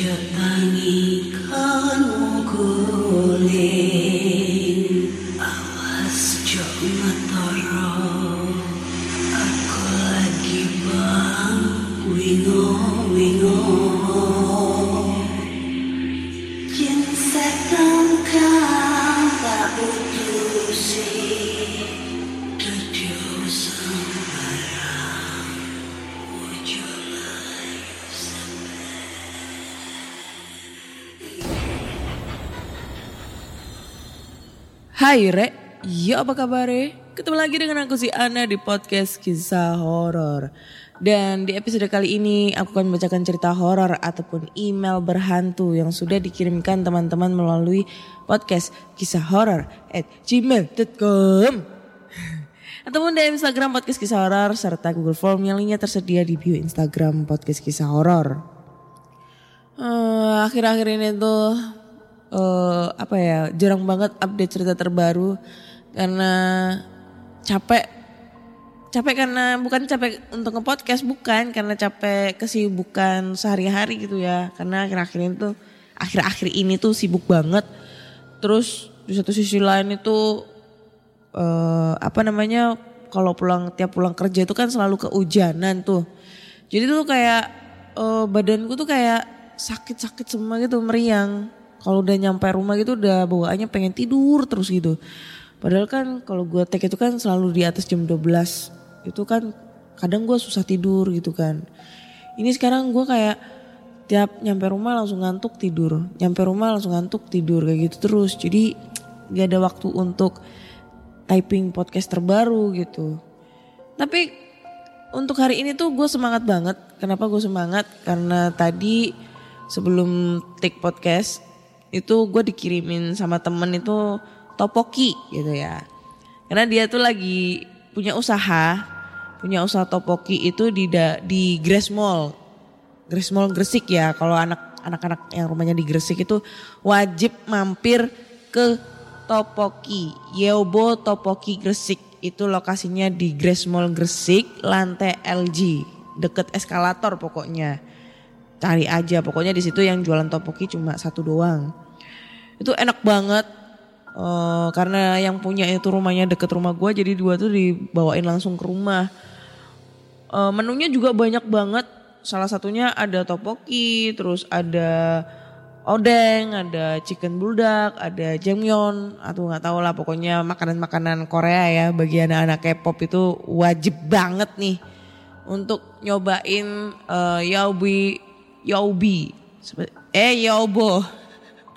еще. Hai Re, ya apa kabar Ketemu lagi dengan aku si Ana di podcast kisah horor. Dan di episode kali ini aku akan membacakan cerita horor ataupun email berhantu yang sudah dikirimkan teman-teman melalui podcast kisah horor at gmail.com ataupun di Instagram podcast kisah horor serta Google Form yang linknya tersedia di bio Instagram podcast kisah horor. Eh, akhir-akhir ini tuh eh, apa ya jarang banget update cerita terbaru karena capek. Capek karena bukan capek untuk nge-podcast bukan. Karena capek kesibukan sehari-hari gitu ya. Karena akhir-akhir ini tuh akhir-akhir ini tuh sibuk banget. Terus di satu sisi lain itu eh, apa namanya kalau pulang tiap pulang kerja itu kan selalu kehujanan tuh. Jadi tuh kayak eh, badanku tuh kayak sakit-sakit semua gitu meriang kalau udah nyampe rumah gitu udah bawaannya pengen tidur terus gitu. Padahal kan kalau gue take itu kan selalu di atas jam 12 itu kan kadang gue susah tidur gitu kan. Ini sekarang gue kayak tiap nyampe rumah langsung ngantuk tidur. Nyampe rumah langsung ngantuk tidur kayak gitu terus. Jadi gak ada waktu untuk typing podcast terbaru gitu. Tapi untuk hari ini tuh gue semangat banget. Kenapa gue semangat? Karena tadi sebelum take podcast itu gue dikirimin sama temen itu topoki gitu ya. Karena dia tuh lagi punya usaha punya usaha topoki itu di da- di Grace Mall. Grace Mall Gresik ya kalau anak anak-anak yang rumahnya di Gresik itu wajib mampir ke Topoki Yeobo Topoki Gresik. Itu lokasinya di Grace Mall Gresik lantai LG deket eskalator pokoknya cari aja. Pokoknya di situ yang jualan topoki cuma satu doang. Itu enak banget. Eh, karena yang punya itu rumahnya deket rumah gue jadi dua tuh dibawain langsung ke rumah. Eh, menunya juga banyak banget. Salah satunya ada topoki terus ada odeng ada chicken buldak ada jangmyeon atau nggak tahu lah. Pokoknya makanan-makanan Korea ya bagi anak-anak K-pop itu wajib banget nih untuk nyobain eh, yaobi Sebe- eh yaobo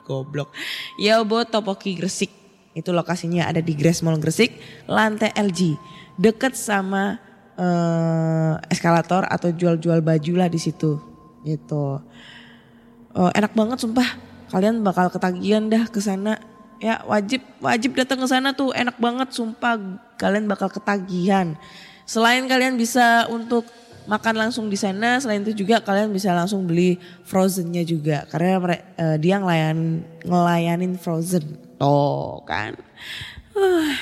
goblok. Yaobo topoki Gresik. Itu lokasinya ada di Grace Mall Gresik lantai LG deket sama eh, eskalator atau jual-jual baju lah di situ. Gitu. Eh, enak banget sumpah. Kalian bakal ketagihan dah ke sana. Ya wajib wajib datang ke sana tuh. Enak banget sumpah. Kalian bakal ketagihan. Selain kalian bisa untuk makan langsung di sana. Selain itu juga kalian bisa langsung beli frozennya juga. Karena eh, dia ngelayan ngelayanin frozen. Tuh kan? Huh,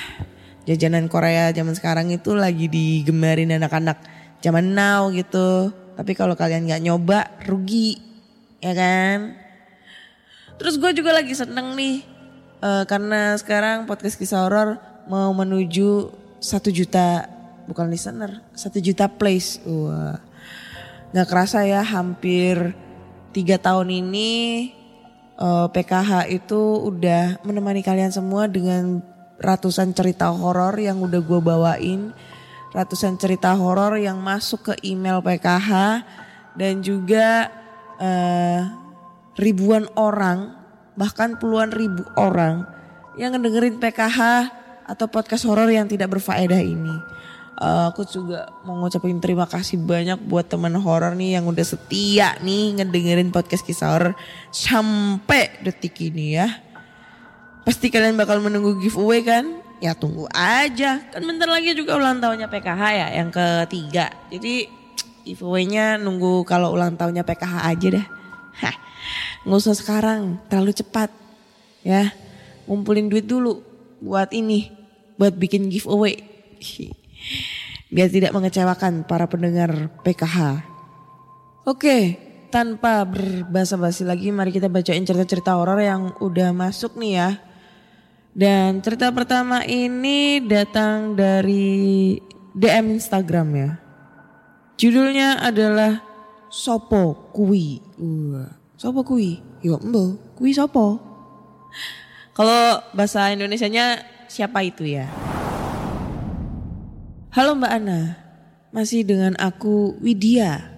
jajanan Korea zaman sekarang itu lagi digemarin anak-anak zaman now gitu. Tapi kalau kalian nggak nyoba rugi. Ya kan? Terus gue juga lagi seneng nih eh, karena sekarang podcast kisah horor mau menuju satu juta bukan listener satu juta plays wah nggak kerasa ya hampir tiga tahun ini eh, PKH itu udah menemani kalian semua dengan ratusan cerita horor yang udah gue bawain, ratusan cerita horor yang masuk ke email PKH dan juga eh, ribuan orang bahkan puluhan ribu orang yang ngedengerin PKH atau podcast horor yang tidak berfaedah ini. Eh, aku juga mau ngucapin terima kasih banyak buat teman horor nih yang udah setia nih ngedengerin podcast kisah horor sampai detik ini ya. Pasti kalian bakal menunggu giveaway kan? Ya tunggu aja. Kan bentar lagi juga ulang tahunnya PKH ya yang ketiga. Jadi giveaway-nya nunggu kalau ulang tahunnya PKH aja. Hah, nggak usah sekarang, terlalu cepat. Ya, ngumpulin duit dulu buat ini, buat bikin giveaway. Biar tidak mengecewakan para pendengar PKH. Oke, tanpa berbasa-basi lagi mari kita bacain cerita-cerita horor yang udah masuk nih ya. Dan cerita pertama ini datang dari DM Instagram ya. Judulnya adalah Sopo Kui. Uh, Sopo Kui? Yo embo, Kui Sopo? Kalau bahasa Indonesianya siapa itu ya? Halo Mbak Ana, masih dengan aku Widya.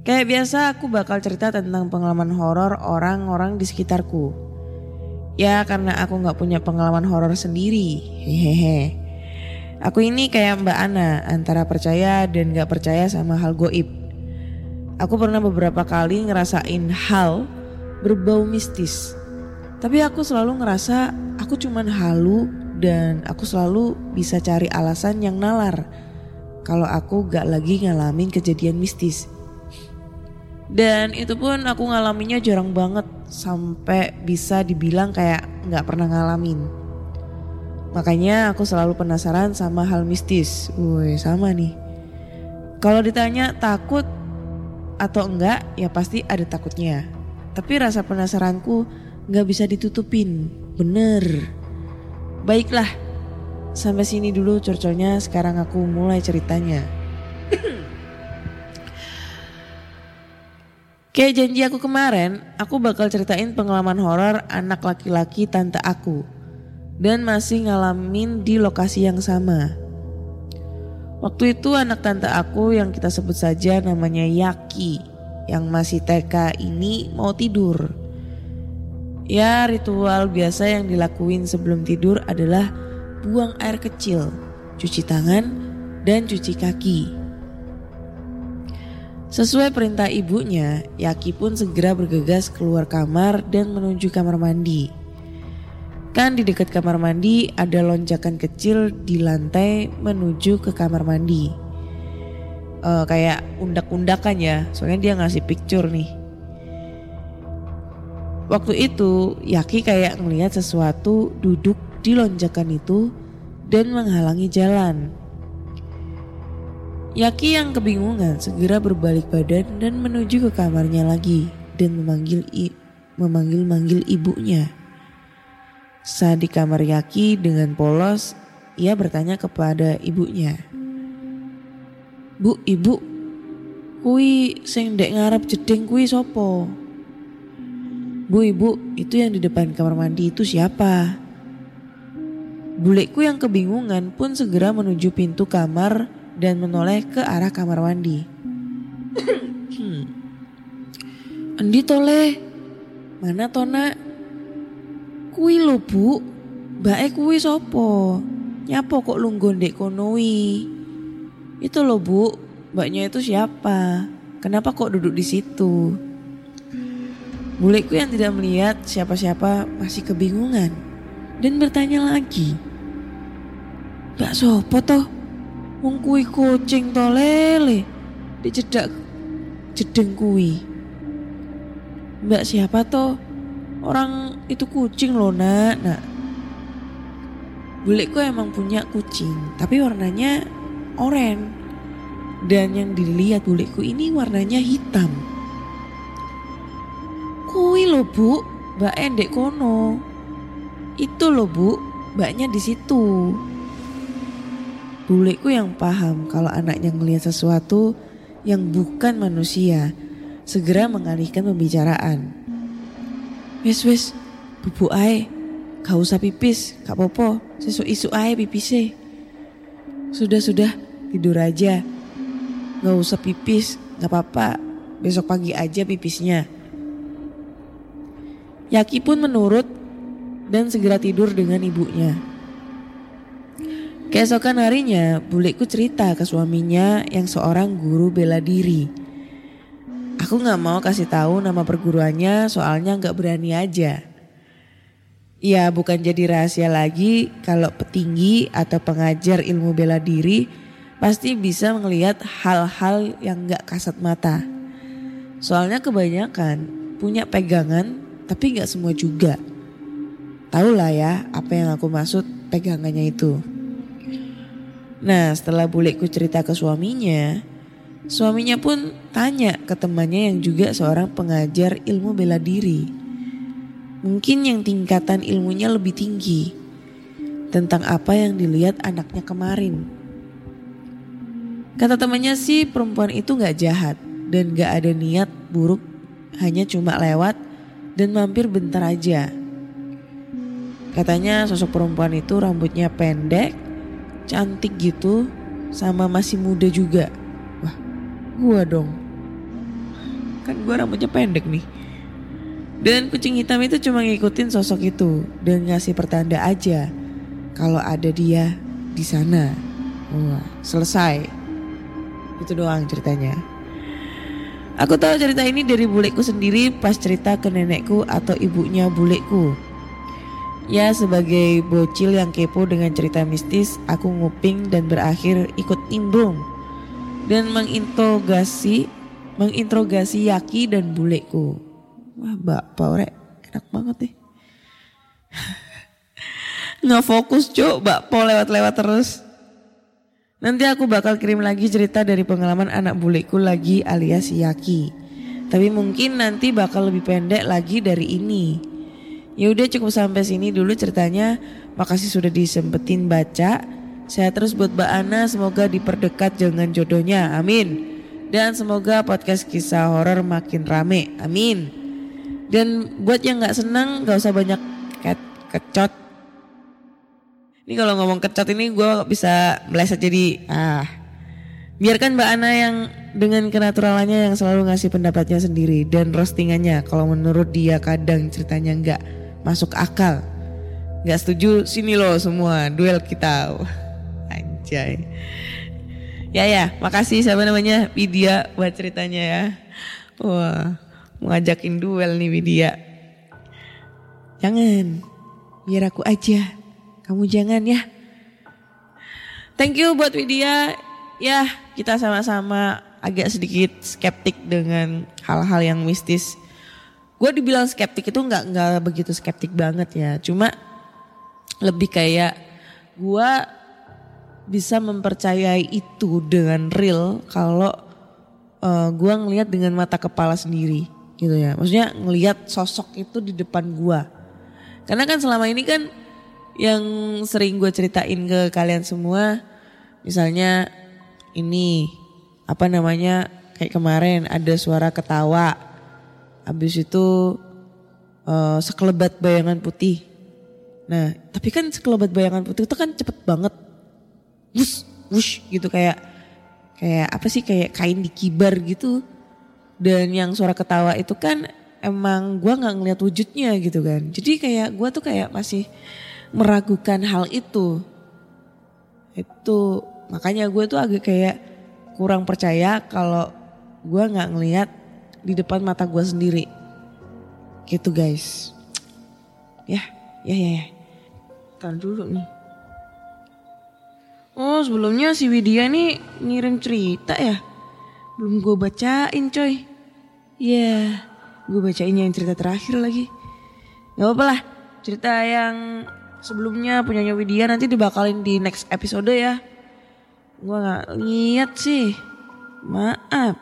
Kayak biasa aku bakal cerita tentang pengalaman horor orang-orang di sekitarku. Ya karena aku nggak punya pengalaman horor sendiri. Hehehe. Aku ini kayak Mbak Ana antara percaya dan gak percaya sama hal goib. Aku pernah beberapa kali ngerasain hal berbau mistis. Tapi aku selalu ngerasa aku cuman halu dan aku selalu bisa cari alasan yang nalar kalau aku gak lagi ngalamin kejadian mistis. Dan itu pun aku ngalaminya jarang banget sampai bisa dibilang kayak gak pernah ngalamin. Makanya aku selalu penasaran sama hal mistis. Woi sama nih. Kalau ditanya takut atau enggak ya pasti ada takutnya. Tapi rasa penasaranku gak bisa ditutupin. Bener. Baiklah. Sampai sini dulu curcolnya sekarang aku mulai ceritanya. Kayak janji aku kemarin, aku bakal ceritain pengalaman horor anak laki-laki tante aku. Dan masih ngalamin di lokasi yang sama. Waktu itu anak tante aku yang kita sebut saja namanya Yaki. Yang masih TK ini mau tidur. Ya ritual biasa yang dilakuin sebelum tidur adalah buang air kecil, cuci tangan, dan cuci kaki. Sesuai perintah ibunya, Yaki pun segera bergegas keluar kamar dan menuju kamar mandi. Kan di dekat kamar mandi ada lonjakan kecil di lantai menuju ke kamar mandi. Eh, kayak undak-undakan ya, soalnya dia ngasih picture nih. Waktu itu Yaki kayak ngelihat sesuatu duduk di lonjakan itu dan menghalangi jalan. Yaki yang kebingungan segera berbalik badan dan menuju ke kamarnya lagi dan memanggil memanggil-manggil ibunya. Saat di kamar Yaki dengan polos, ia bertanya kepada ibunya. Bu, ibu, kui sing dek ngarep jeding kui sopo? Bu, ibu, itu yang di depan kamar mandi itu siapa? Bulekku yang kebingungan pun segera menuju pintu kamar dan menoleh ke arah kamar mandi. Hmm. Andi toleh, mana tona? Kui lo bu, mbak kui sopo? Nyapo kok lunggon dek konoi? Itu lo bu, mbaknya itu siapa? Kenapa kok duduk di situ? Bulekku yang tidak melihat siapa-siapa masih kebingungan dan bertanya lagi. Mbak sopo toh? Wong kucing to lele. Dicedak jedeng kuwi. Mbak siapa toh? Orang itu kucing loh nak, nak. Bulekku emang punya kucing, tapi warnanya oranye. Dan yang dilihat bulekku ini warnanya hitam. Kui lo bu, mbak endek kono. Itu lo bu, mbaknya di situ. Bulekku yang paham kalau anaknya ngelihat sesuatu yang bukan manusia segera mengalihkan pembicaraan. Wes wes, bubu ae, gak usah pipis, gak popo, sesuk isu ae pipise. Sudah sudah, tidur aja. Gak usah pipis, gak apa-apa, besok pagi aja pipisnya. Yaki pun menurut dan segera tidur dengan ibunya. Keesokan harinya, buleku cerita ke suaminya yang seorang guru bela diri. Aku gak mau kasih tahu nama perguruannya soalnya gak berani aja. Ya bukan jadi rahasia lagi kalau petinggi atau pengajar ilmu bela diri pasti bisa melihat hal-hal yang gak kasat mata. Soalnya kebanyakan punya pegangan tapi gak semua juga. Tahu lah ya apa yang aku maksud pegangannya itu. Nah setelah buleku cerita ke suaminya, suaminya pun tanya ke temannya yang juga seorang pengajar ilmu bela diri. Mungkin yang tingkatan ilmunya lebih tinggi tentang apa yang dilihat anaknya kemarin. Kata temannya sih perempuan itu gak jahat dan gak ada niat buruk, hanya cuma lewat dan mampir bentar aja. Katanya sosok perempuan itu rambutnya pendek, cantik gitu, sama masih muda juga. Wah, gua dong. Kan gua rambutnya pendek nih. Dan kucing hitam itu cuma ngikutin sosok itu dan ngasih pertanda aja kalau ada dia di sana. Wah, selesai. Itu doang ceritanya. Aku tahu cerita ini dari buleku sendiri pas cerita ke nenekku atau ibunya buleku. Ya sebagai bocil yang kepo dengan cerita mistis, aku nguping dan berakhir ikut nimbrung dan menginterogasi menginterogasi Yaki dan buleku. Wah, bapak orek enak banget deh. Nggak fokus cuk, bakpo lewat-lewat terus. Nanti aku bakal kirim lagi cerita dari pengalaman anak buleku lagi alias Yaki. Tapi mungkin nanti bakal lebih pendek lagi dari ini. Ya udah cukup sampai sini dulu ceritanya. Makasih sudah disempetin baca. Saya terus buat Mbak Ana semoga diperdekat dengan jodohnya. Amin. Dan semoga podcast kisah horor makin rame. Amin. Dan buat yang nggak senang gak usah banyak ket kecot. Ini kalau ngomong kecot ini gue bisa meleset jadi ah. Biarkan Mbak Ana yang dengan kenaturalannya yang selalu ngasih pendapatnya sendiri dan roastingannya kalau menurut dia kadang ceritanya nggak masuk akal. Nggak setuju sini loh semua duel kita. Anjay. Ya ya, makasih siapa namanya Widya buat ceritanya ya. Wah, mau ngajakin duel nih Widya. Jangan, biar aku aja. Kamu jangan ya. Thank you buat Widya. Ya, kita sama-sama agak sedikit skeptik dengan hal-hal yang mistis. Gue dibilang skeptik itu nggak nggak begitu skeptik banget ya. Cuma lebih kayak gue bisa mempercayai itu dengan real kalau uh, gue ngelihat dengan mata kepala sendiri gitu ya. Maksudnya ngelihat sosok itu di depan gue. Karena kan selama ini kan yang sering gue ceritain ke kalian semua, misalnya ini apa namanya kayak kemarin ada suara ketawa, habis itu uh, sekelebat bayangan putih. Nah, tapi kan sekelebat bayangan putih itu kan cepet banget, wush, wush gitu kayak kayak apa sih kayak kain dikibar gitu. Dan yang suara ketawa itu kan emang gue nggak ngeliat wujudnya gitu kan. Jadi kayak gue tuh kayak masih meragukan hal itu. Itu makanya gue tuh agak kayak kurang percaya kalau gue nggak ngelihat di depan mata gue sendiri. Gitu guys. Ya, ya, ya, ya. Tahan dulu nih. Oh sebelumnya si Widya nih ngirim cerita ya. Belum gue bacain coy. Ya, yeah, gue bacain yang cerita terakhir lagi. Gak apa-apa lah, cerita yang sebelumnya punyanya Widya nanti dibakalin di next episode ya. Gue gak lihat sih. Maaf.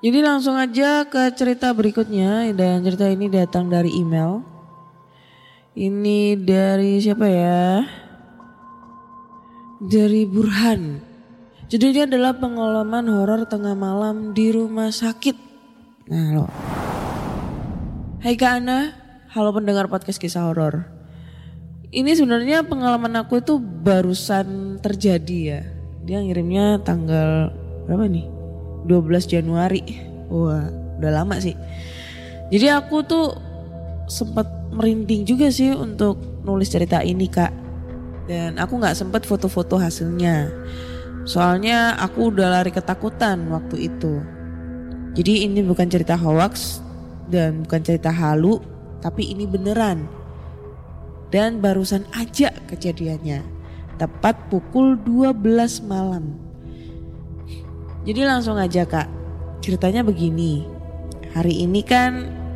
Jadi langsung aja ke cerita berikutnya dan cerita ini datang dari email. Ini dari siapa ya? Dari Burhan. Judulnya adalah pengalaman horor tengah malam di rumah sakit. Nah lo. Hai Kak Ana, halo pendengar podcast kisah horor. Ini sebenarnya pengalaman aku itu barusan terjadi ya. Dia ngirimnya tanggal berapa nih? 12 Januari. Wah, udah lama sih. Jadi aku tuh sempat merinding juga sih untuk nulis cerita ini kak. Dan aku nggak sempet foto-foto hasilnya. Soalnya aku udah lari ketakutan waktu itu. Jadi ini bukan cerita hoax dan bukan cerita halu, tapi ini beneran. Dan barusan aja kejadiannya. Tepat pukul 12 malam. Jadi langsung aja kak. Ceritanya begini. Hari ini kan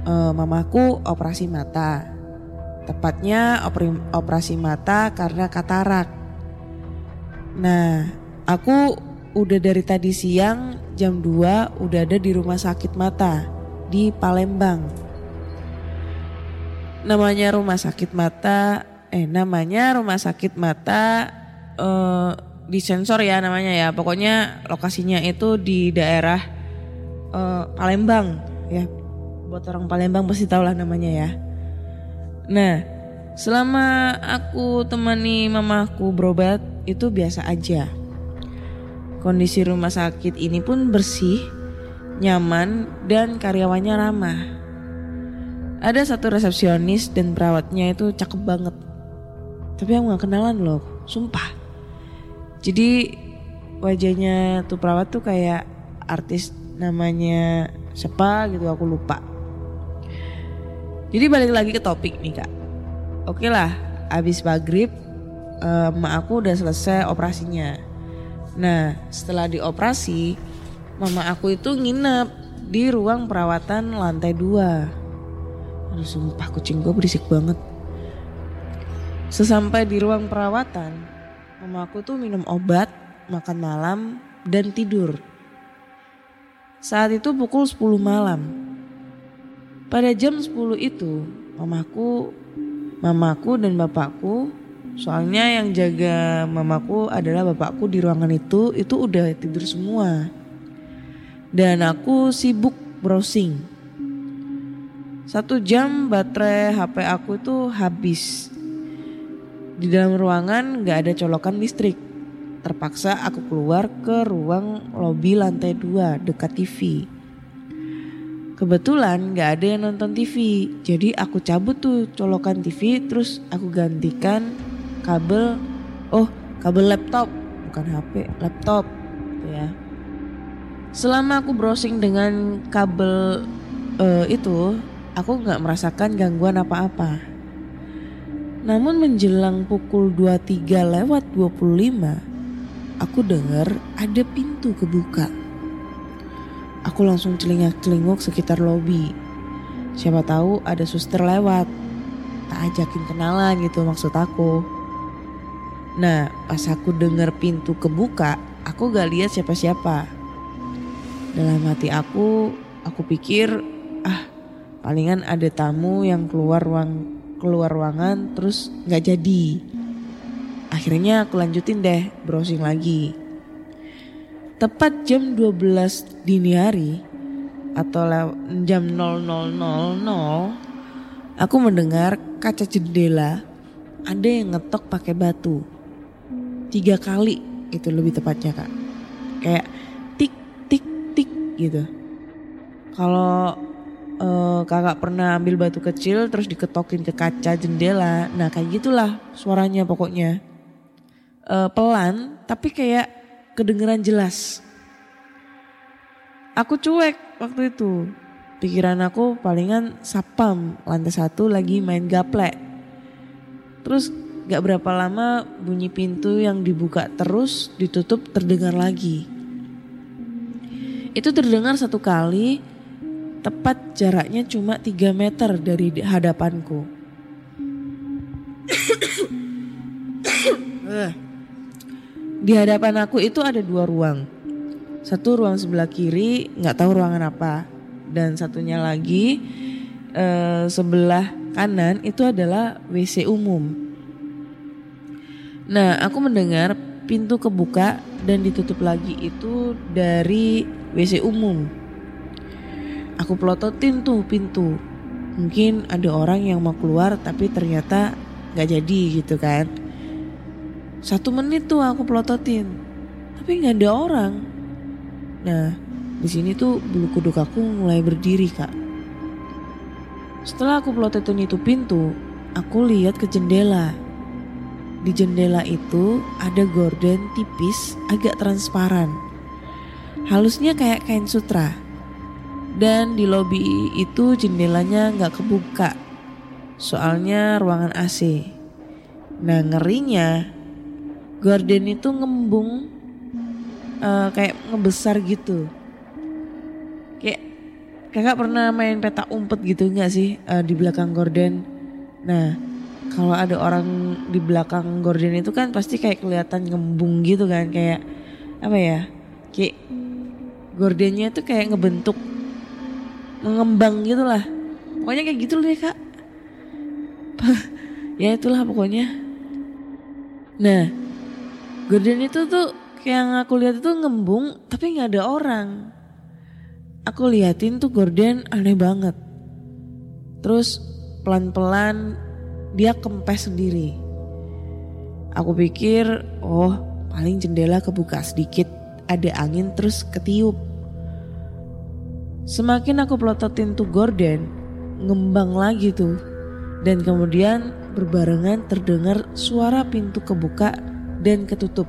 eh, mamaku operasi mata. Tepatnya operasi mata karena katarak. Nah, aku udah dari tadi siang jam 2 udah ada di rumah sakit mata di Palembang. Namanya rumah sakit mata, eh namanya rumah sakit mata eh di sensor ya namanya ya. Pokoknya lokasinya itu di daerah eh, Palembang ya. Buat orang Palembang pasti tahu lah namanya ya. Nah, selama aku temani mamaku berobat itu biasa aja. Kondisi rumah sakit ini pun bersih, nyaman, dan karyawannya ramah. Ada satu resepsionis dan perawatnya itu cakep banget. Tapi aku gak kenalan loh, sumpah. Jadi wajahnya tuh perawat tuh kayak artis namanya siapa gitu aku lupa. Jadi balik lagi ke topik nih kak. Oke lah, abis maghrib eh, emak aku udah selesai operasinya. Nah setelah dioperasi, mama aku itu nginep di ruang perawatan lantai dua. Aduh sumpah kucing gue berisik banget. Sesampai di ruang perawatan, mama aku tuh minum obat, makan malam, dan tidur. Saat itu pukul 10 malam. Pada jam 10 itu, mamaku, mamaku dan bapakku, soalnya yang jaga mamaku adalah bapakku di ruangan itu, itu udah tidur semua. Dan aku sibuk browsing. Satu jam baterai HP aku itu habis. Di dalam ruangan gak ada colokan listrik. Terpaksa aku keluar ke ruang lobi lantai 2 dekat TV. Kebetulan gak ada yang nonton TV, jadi aku cabut tuh colokan TV terus aku gantikan kabel, oh kabel laptop, bukan HP, laptop gitu ya. Selama aku browsing dengan kabel eh, itu, aku nggak merasakan gangguan apa-apa. Namun menjelang pukul 23 lewat 25, aku dengar ada pintu kebuka. Aku langsung celingak-celinguk sekitar lobi. Siapa tahu ada suster lewat. Tak ajakin kenalan gitu maksud aku. Nah, pas aku dengar pintu kebuka, aku gak lihat siapa-siapa. Dalam hati aku, aku pikir, ah, palingan ada tamu yang keluar ruang keluar ruangan terus nggak jadi. Akhirnya aku lanjutin deh browsing lagi. Tepat jam 12 dini hari atau jam 00.00 aku mendengar kaca jendela ada yang ngetok pakai batu. Tiga kali itu lebih tepatnya kak. Kayak tik tik tik gitu. Kalau eh, kakak pernah ambil batu kecil terus diketokin ke kaca jendela, nah kayak gitulah suaranya pokoknya. Eh, pelan tapi kayak kedengeran jelas. Aku cuek waktu itu. Pikiran aku palingan sapam lantai satu lagi main gaplek. Terus gak berapa lama bunyi pintu yang dibuka terus ditutup terdengar lagi. Itu terdengar satu kali tepat jaraknya cuma 3 meter dari hadapanku. Eh. Di hadapan aku itu ada dua ruang. Satu ruang sebelah kiri, nggak tahu ruangan apa. Dan satunya lagi eh, sebelah kanan itu adalah WC umum. Nah, aku mendengar pintu kebuka dan ditutup lagi itu dari WC umum. Aku pelototin tuh pintu. Mungkin ada orang yang mau keluar tapi ternyata nggak jadi gitu kan. Satu menit tuh aku pelototin, tapi nggak ada orang. Nah, di sini tuh bulu kuduk aku mulai berdiri kak. Setelah aku pelototin itu pintu, aku lihat ke jendela. Di jendela itu ada gorden tipis agak transparan. Halusnya kayak kain sutra. Dan di lobi itu jendelanya nggak kebuka. Soalnya ruangan AC. Nah ngerinya gorden itu ngembung eh, kayak ngebesar gitu. Kayak kakak pernah main peta umpet gitu nggak sih eh, di belakang gorden? Nah kalau ada orang di belakang gorden itu kan pasti kayak kelihatan ngembung gitu kan kayak apa ya kayak gordennya tuh kayak ngebentuk mengembang gitu lah pokoknya kayak gitu deh kak. Ya itulah pokoknya. Nah gorden itu tuh yang aku lihat itu ngembung tapi nggak ada orang. Aku liatin tuh gorden aneh banget. Terus pelan-pelan dia kempes sendiri. Aku pikir, oh paling jendela kebuka sedikit, ada angin terus ketiup. Semakin aku pelototin tuh gorden, ngembang lagi tuh. Dan kemudian berbarengan terdengar suara pintu kebuka dan ketutup.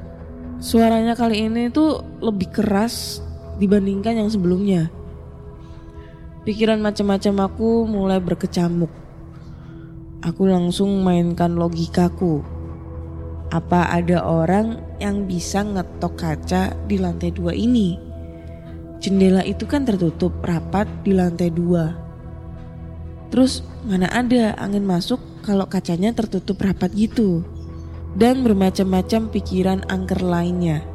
Suaranya kali ini tuh lebih keras dibandingkan yang sebelumnya. Pikiran macam-macam aku mulai berkecamuk aku langsung mainkan logikaku. Apa ada orang yang bisa ngetok kaca di lantai dua ini? Jendela itu kan tertutup rapat di lantai dua. Terus mana ada angin masuk kalau kacanya tertutup rapat gitu? Dan bermacam-macam pikiran angker lainnya.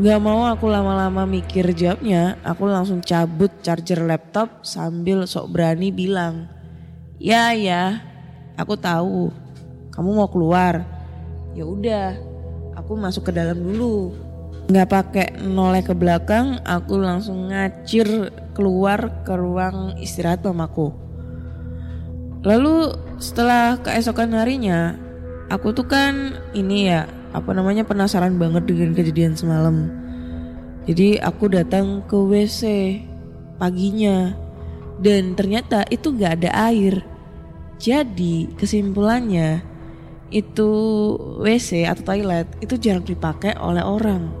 Gak mau aku lama-lama mikir jawabnya, aku langsung cabut charger laptop sambil sok berani bilang, Ya ya, aku tahu kamu mau keluar. Ya udah, aku masuk ke dalam dulu. Nggak pakai noleh ke belakang, aku langsung ngacir keluar ke ruang istirahat mamaku. Lalu setelah keesokan harinya, aku tuh kan ini ya, apa namanya penasaran banget dengan kejadian semalam. Jadi aku datang ke WC paginya dan ternyata itu nggak ada air. Jadi kesimpulannya itu WC atau toilet itu jarang dipakai oleh orang.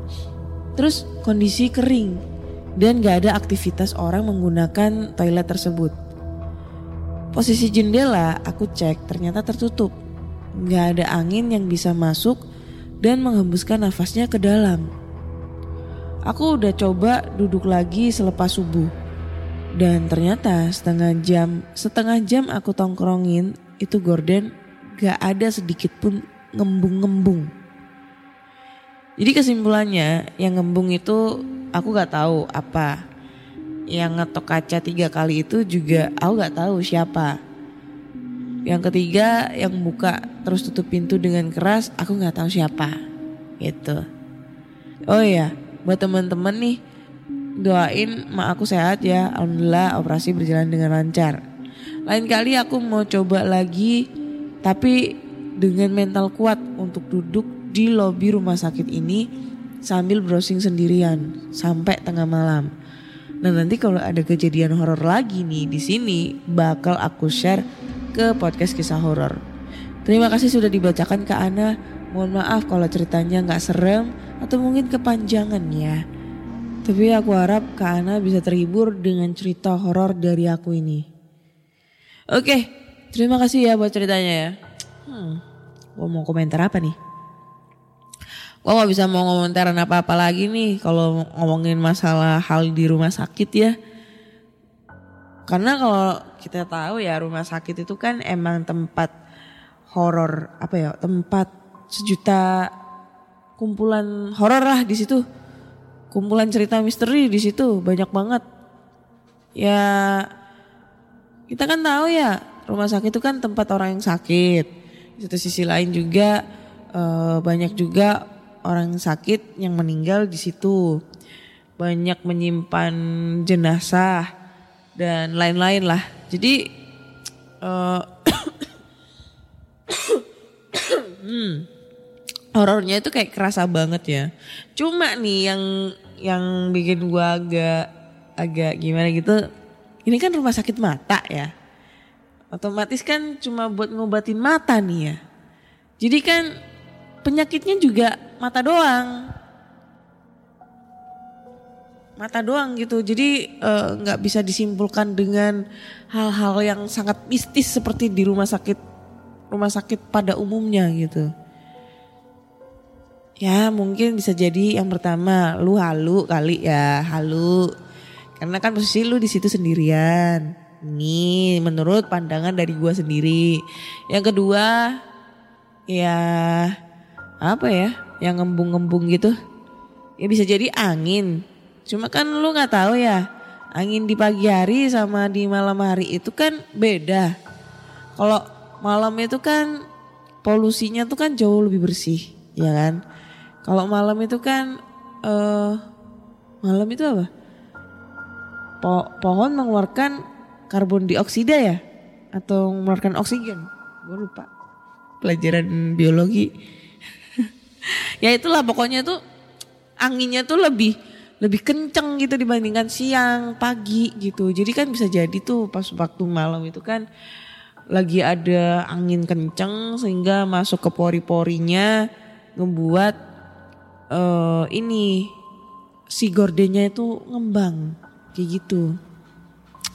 Terus kondisi kering dan gak ada aktivitas orang menggunakan toilet tersebut. Posisi jendela aku cek ternyata tertutup. Gak ada angin yang bisa masuk dan menghembuskan nafasnya ke dalam. Aku udah coba duduk lagi selepas subuh dan ternyata setengah jam, setengah jam aku tongkrongin itu gorden gak ada sedikit pun ngembung-ngembung. Jadi kesimpulannya yang ngembung itu aku gak tahu apa. Yang ngetok kaca tiga kali itu juga aku gak tahu siapa. Yang ketiga yang buka terus tutup pintu dengan keras aku gak tahu siapa. Gitu. Oh iya buat teman-teman nih doain mak aku sehat ya. Alhamdulillah operasi berjalan dengan lancar. Lain kali aku mau coba lagi tapi dengan mental kuat untuk duduk di lobi rumah sakit ini sambil browsing sendirian sampai tengah malam. Nah nanti kalau ada kejadian horor lagi nih di sini bakal aku share ke podcast kisah horor. Terima kasih sudah dibacakan ke Ana. Mohon maaf kalau ceritanya nggak serem atau mungkin kepanjangan ya. Tapi aku harap Kak Ana bisa terhibur dengan cerita horor dari aku ini. Oke, terima kasih ya buat ceritanya ya. Hmm, gue mau komentar apa nih? Gue gak bisa mau komentaran apa-apa lagi nih kalau ngomongin masalah hal di rumah sakit ya. Karena kalau kita tahu ya rumah sakit itu kan emang tempat horor apa ya tempat sejuta kumpulan horor lah di situ kumpulan cerita misteri di situ banyak banget. Ya kita kan tahu ya rumah sakit itu kan tempat orang yang sakit. Di satu sisi lain juga eh, banyak juga orang sakit yang meninggal di situ. Banyak menyimpan jenazah dan lain-lain lah. Jadi eh, hmm, horornya itu kayak kerasa banget ya. Cuma nih yang yang bikin gua agak agak gimana gitu. Ini kan rumah sakit mata ya. Otomatis kan cuma buat ngobatin mata nih ya. Jadi kan penyakitnya juga mata doang. Mata doang gitu. Jadi eh, nggak bisa disimpulkan dengan hal-hal yang sangat mistis seperti di rumah sakit rumah sakit pada umumnya gitu. Ya mungkin bisa jadi yang pertama lu halu kali ya halu karena kan posisi lu di situ sendirian. Nih menurut pandangan dari gua sendiri. Yang kedua ya apa ya yang ngembung-ngembung gitu. Ya bisa jadi angin. Cuma kan lu nggak tahu ya angin di pagi hari sama di malam hari itu kan beda. Kalau malam itu kan polusinya tuh kan jauh lebih bersih, ya kan? Kalau malam itu kan eh malam itu apa? Po- pohon mengeluarkan karbon dioksida ya atau mengeluarkan oksigen? Gue lupa. Pelajaran biologi. ya itulah pokoknya tuh anginnya tuh lebih lebih kenceng gitu dibandingkan siang, pagi gitu. Jadi kan bisa jadi tuh pas waktu malam itu kan lagi ada angin kenceng sehingga masuk ke pori-porinya ngebuat eh ini si gordennya itu ngembang kayak gitu.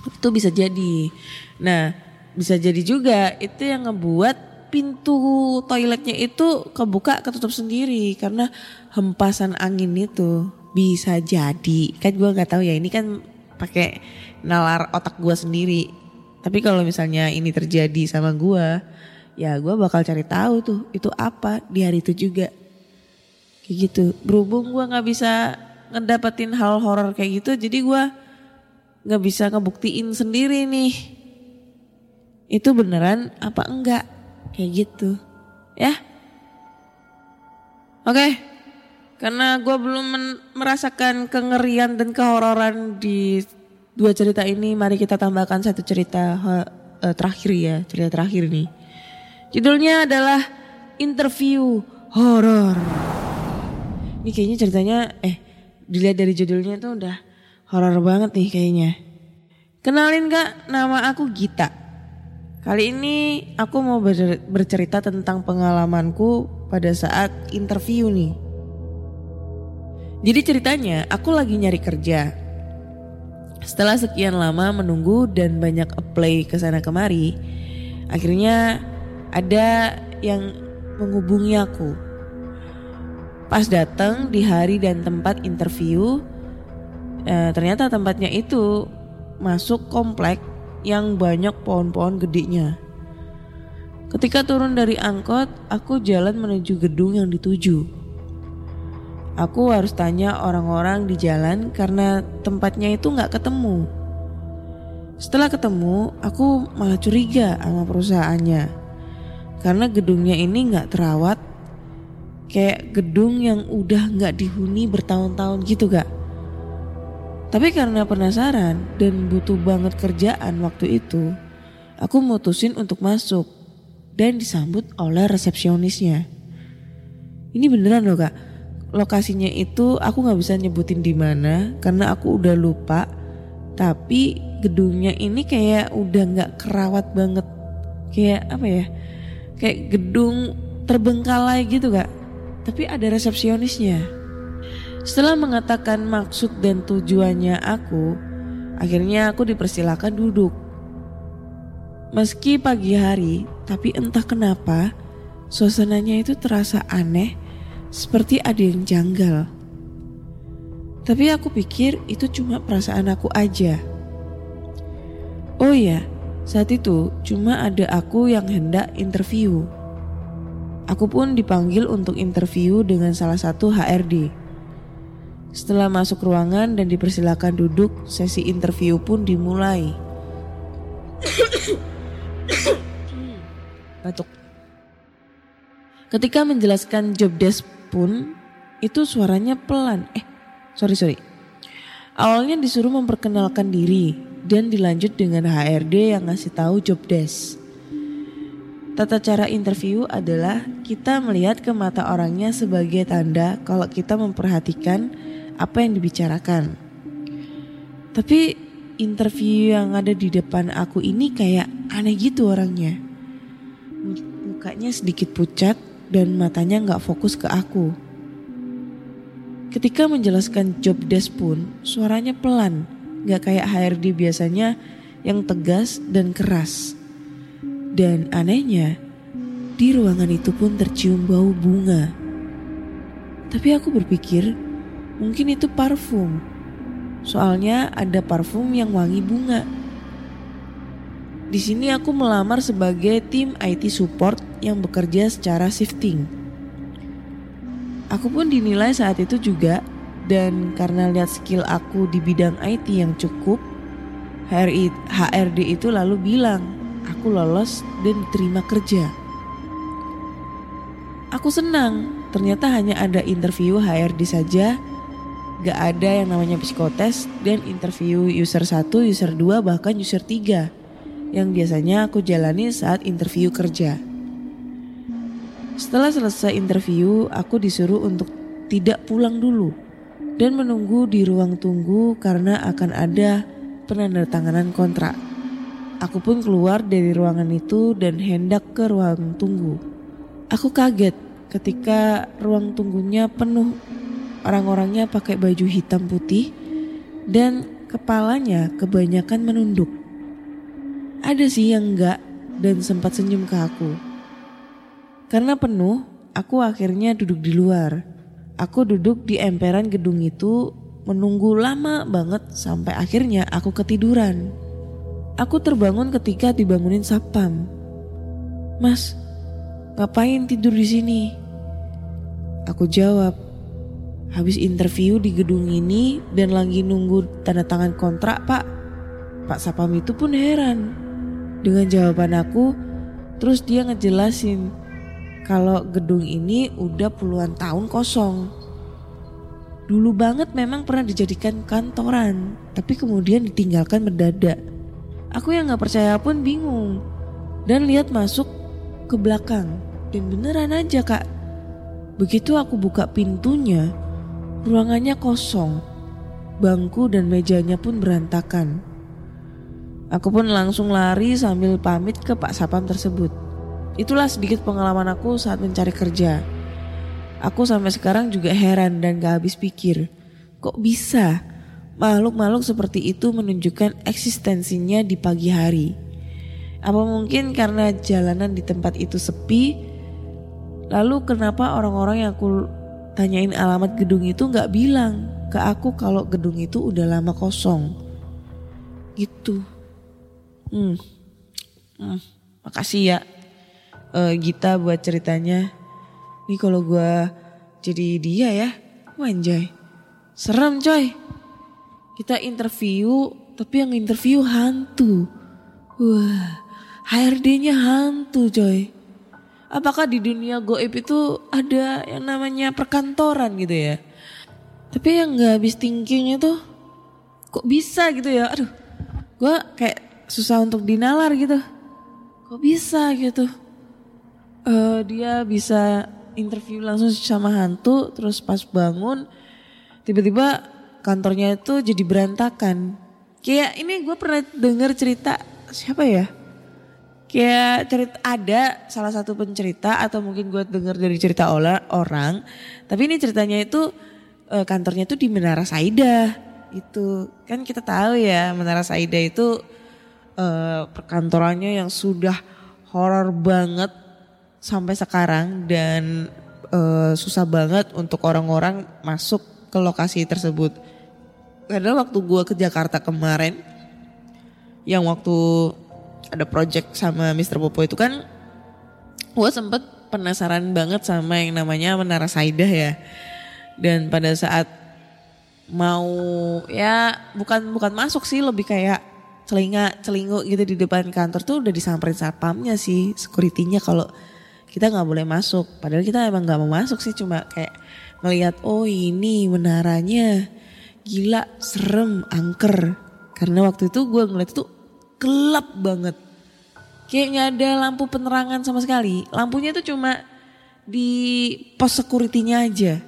Itu bisa jadi. Nah, bisa jadi juga itu yang ngebuat pintu toiletnya itu kebuka ketutup sendiri karena hempasan angin itu bisa jadi. Kan gua nggak tahu ya ini kan pakai nalar otak gua sendiri. Tapi kalau misalnya ini terjadi sama gua, ya gua bakal cari tahu tuh itu apa di hari itu juga. Kayak gitu. Berhubung gua nggak bisa ngedapetin hal horor kayak gitu, jadi gua nggak bisa ngebuktiin sendiri nih. Itu beneran apa enggak? Kayak gitu. Ya. Oke. Karena gue belum merasakan kengerian dan kehororan di dua cerita ini, mari kita tambahkan satu cerita eh, terakhir ya, cerita terakhir nih. Judulnya adalah interview horor. Ini kayaknya ceritanya, eh dilihat dari judulnya tuh udah horor banget nih kayaknya. Kenalin kak, nama aku Gita. Kali ini aku mau ber- bercerita tentang pengalamanku pada saat interview nih. Jadi ceritanya aku lagi nyari kerja. Setelah sekian lama menunggu dan banyak apply ke sana kemari, akhirnya ada yang menghubungi aku. Pas datang di hari dan tempat interview, eh, ternyata tempatnya itu masuk komplek yang banyak pohon-pohon gedenya. Ketika turun dari angkot, aku jalan menuju gedung yang dituju. Aku harus tanya orang-orang di jalan karena tempatnya itu nggak ketemu. Setelah ketemu, aku malah curiga sama perusahaannya. Karena gedungnya ini nggak terawat, kayak gedung yang udah nggak dihuni bertahun-tahun gitu gak. Tapi karena penasaran dan butuh banget kerjaan waktu itu, aku mutusin untuk masuk dan disambut oleh resepsionisnya. Ini beneran loh kak, lokasinya itu aku nggak bisa nyebutin di mana karena aku udah lupa. Tapi gedungnya ini kayak udah nggak kerawat banget, kayak apa ya? Kayak gedung terbengkalai gitu kak. Tapi ada resepsionisnya. Setelah mengatakan maksud dan tujuannya aku, akhirnya aku dipersilakan duduk. Meski pagi hari, tapi entah kenapa suasananya itu terasa aneh, seperti ada yang janggal. Tapi aku pikir itu cuma perasaan aku aja. Oh iya, saat itu cuma ada aku yang hendak interview. Aku pun dipanggil untuk interview dengan salah satu HRD. Setelah masuk ruangan dan dipersilakan duduk, sesi interview pun dimulai. Batuk. Ketika menjelaskan job desk pun, itu suaranya pelan. Eh, sorry sorry. Awalnya disuruh memperkenalkan diri dan dilanjut dengan HRD yang ngasih tahu job desk. Tata cara interview adalah kita melihat ke mata orangnya sebagai tanda kalau kita memperhatikan apa yang dibicarakan. Tapi interview yang ada di depan aku ini kayak aneh gitu orangnya. Mukanya sedikit pucat dan matanya nggak fokus ke aku. Ketika menjelaskan job desk pun suaranya pelan, nggak kayak HRD biasanya yang tegas dan keras. Dan anehnya, di ruangan itu pun tercium bau bunga. Tapi aku berpikir, mungkin itu parfum. Soalnya ada parfum yang wangi bunga. Di sini aku melamar sebagai tim IT support yang bekerja secara shifting. Aku pun dinilai saat itu juga dan karena lihat skill aku di bidang IT yang cukup, HRD itu lalu bilang aku lolos dan diterima kerja. Aku senang, ternyata hanya ada interview HRD saja, gak ada yang namanya psikotes dan interview user 1, user 2, bahkan user 3 yang biasanya aku jalani saat interview kerja. Setelah selesai interview, aku disuruh untuk tidak pulang dulu dan menunggu di ruang tunggu karena akan ada penandatanganan kontrak. Aku pun keluar dari ruangan itu dan hendak ke ruang tunggu. Aku kaget ketika ruang tunggunya penuh orang-orangnya pakai baju hitam putih dan kepalanya kebanyakan menunduk. Ada sih yang enggak dan sempat senyum ke aku. Karena penuh, aku akhirnya duduk di luar. Aku duduk di emperan gedung itu menunggu lama banget sampai akhirnya aku ketiduran. Aku terbangun ketika dibangunin sapam. Mas, ngapain tidur di sini? Aku jawab, habis interview di gedung ini dan lagi nunggu tanda tangan kontrak pak. Pak Sapam itu pun heran dengan jawaban aku. Terus dia ngejelasin kalau gedung ini udah puluhan tahun kosong. Dulu banget memang pernah dijadikan kantoran, tapi kemudian ditinggalkan mendadak. Aku yang gak percaya pun bingung dan lihat masuk ke belakang dan beneran aja kak. Begitu aku buka pintunya, ruangannya kosong. Bangku dan mejanya pun berantakan. Aku pun langsung lari sambil pamit ke Pak Sapam tersebut. Itulah sedikit pengalaman aku saat mencari kerja. Aku sampai sekarang juga heran dan gak habis pikir. Kok bisa makhluk-makhluk seperti itu menunjukkan eksistensinya di pagi hari. Apa mungkin karena jalanan di tempat itu sepi? Lalu kenapa orang-orang yang aku tanyain alamat gedung itu nggak bilang ke aku kalau gedung itu udah lama kosong? Gitu. Hmm. hmm. Makasih ya uh, Gita buat ceritanya. Ini kalau gue jadi dia ya, wanjay. Serem coy. Kita interview, tapi yang interview hantu. Wah, HRD-nya hantu coy. Apakah di dunia goib itu ada yang namanya perkantoran gitu ya? Tapi yang gak habis thinkingnya tuh kok bisa gitu ya? Aduh, gue kayak susah untuk dinalar gitu. Kok bisa gitu? Uh, dia bisa interview langsung sama hantu, terus pas bangun tiba-tiba kantornya itu jadi berantakan. Kayak ini gue pernah denger cerita siapa ya? Kayak cerita ada salah satu pencerita atau mungkin gue denger dari cerita orang. Tapi ini ceritanya itu eh, kantornya itu di Menara Saida. Itu kan kita tahu ya Menara Saida itu uh, perkantorannya yang sudah horor banget sampai sekarang dan uh, susah banget untuk orang-orang masuk ke lokasi tersebut. Karena waktu gue ke Jakarta kemarin, yang waktu ada project sama Mr. Popo itu kan, gue sempet penasaran banget sama yang namanya Menara Saidah ya. Dan pada saat mau ya bukan bukan masuk sih lebih kayak celinga celinguk gitu di depan kantor tuh udah disamperin satpamnya sih securitynya kalau kita nggak boleh masuk padahal kita emang nggak mau masuk sih cuma kayak ngelihat oh ini menaranya gila serem angker Karena waktu itu gue ngeliat itu gelap banget. Kayak nggak ada lampu penerangan sama sekali. Lampunya tuh cuma di pos security-nya aja.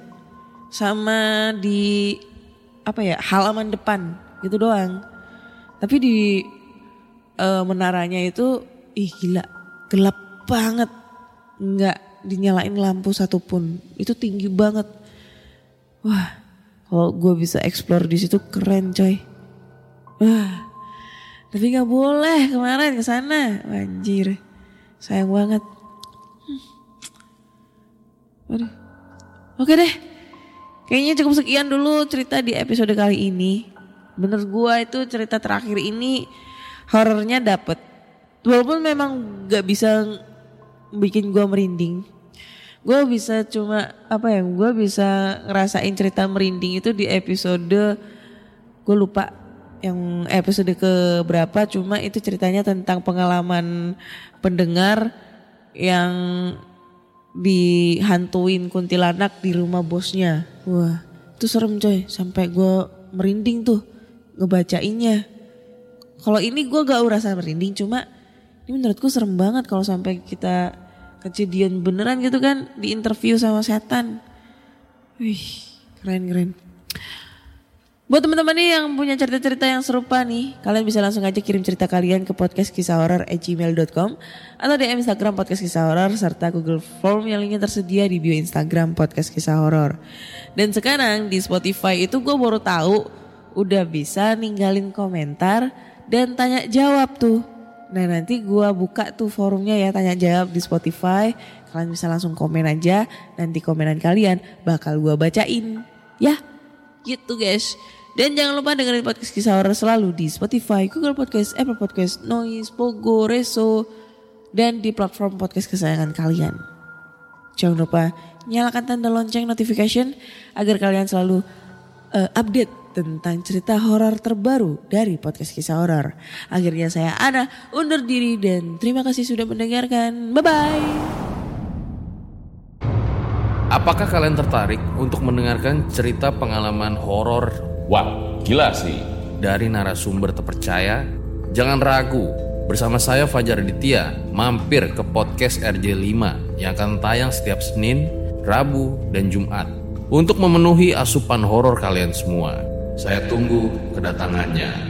Sama di apa ya halaman depan gitu doang. Tapi di eh, menaranya itu ih gila gelap banget. Nggak dinyalain lampu satupun. Itu tinggi banget. Wah, kalau gue bisa explore di situ keren coy. Wah, tapi nggak boleh kemarin ke sana. Anjir, sayang banget. Hmm. Aduh. Oke deh, kayaknya cukup sekian dulu cerita di episode kali ini. Bener gue itu cerita terakhir ini horornya dapet. Walaupun memang gak bisa bikin gue merinding gue bisa cuma apa ya gue bisa ngerasain cerita merinding itu di episode gue lupa yang episode ke berapa cuma itu ceritanya tentang pengalaman pendengar yang dihantuin kuntilanak di rumah bosnya wah itu serem coy sampai gue merinding tuh ngebacainnya kalau ini gue gak urasa merinding cuma ini menurutku serem banget kalau sampai kita kejadian beneran gitu kan di interview sama setan. Wih, keren keren. Buat teman-teman nih yang punya cerita-cerita yang serupa nih, kalian bisa langsung aja kirim cerita kalian ke podcast kisah horor gmail.com atau DM Instagram podcast kisah horor serta Google Form yang linknya tersedia di bio Instagram podcast kisah horor. Dan sekarang di Spotify itu gue baru tahu udah bisa ninggalin komentar dan tanya jawab tuh. Nah nanti gue buka tuh forumnya ya tanya jawab di Spotify. Kalian bisa langsung komen aja. Nanti komenan kalian bakal gue bacain. Ya gitu guys. Dan jangan lupa dengerin podcast kisah horor selalu di Spotify, Google Podcast, Apple Podcast, Noise, Pogo, Reso, dan di platform podcast kesayangan kalian. Jangan lupa nyalakan tanda lonceng notification agar kalian selalu uh, update tentang cerita horor terbaru dari podcast kisah horor. Akhirnya saya Ana undur diri dan terima kasih sudah mendengarkan. Bye bye. Apakah kalian tertarik untuk mendengarkan cerita pengalaman horor Wow, gila sih. dari narasumber terpercaya? Jangan ragu, bersama saya Fajar Aditya mampir ke podcast RJ5 yang akan tayang setiap Senin, Rabu, dan Jumat untuk memenuhi asupan horor kalian semua. Saya tunggu kedatangannya.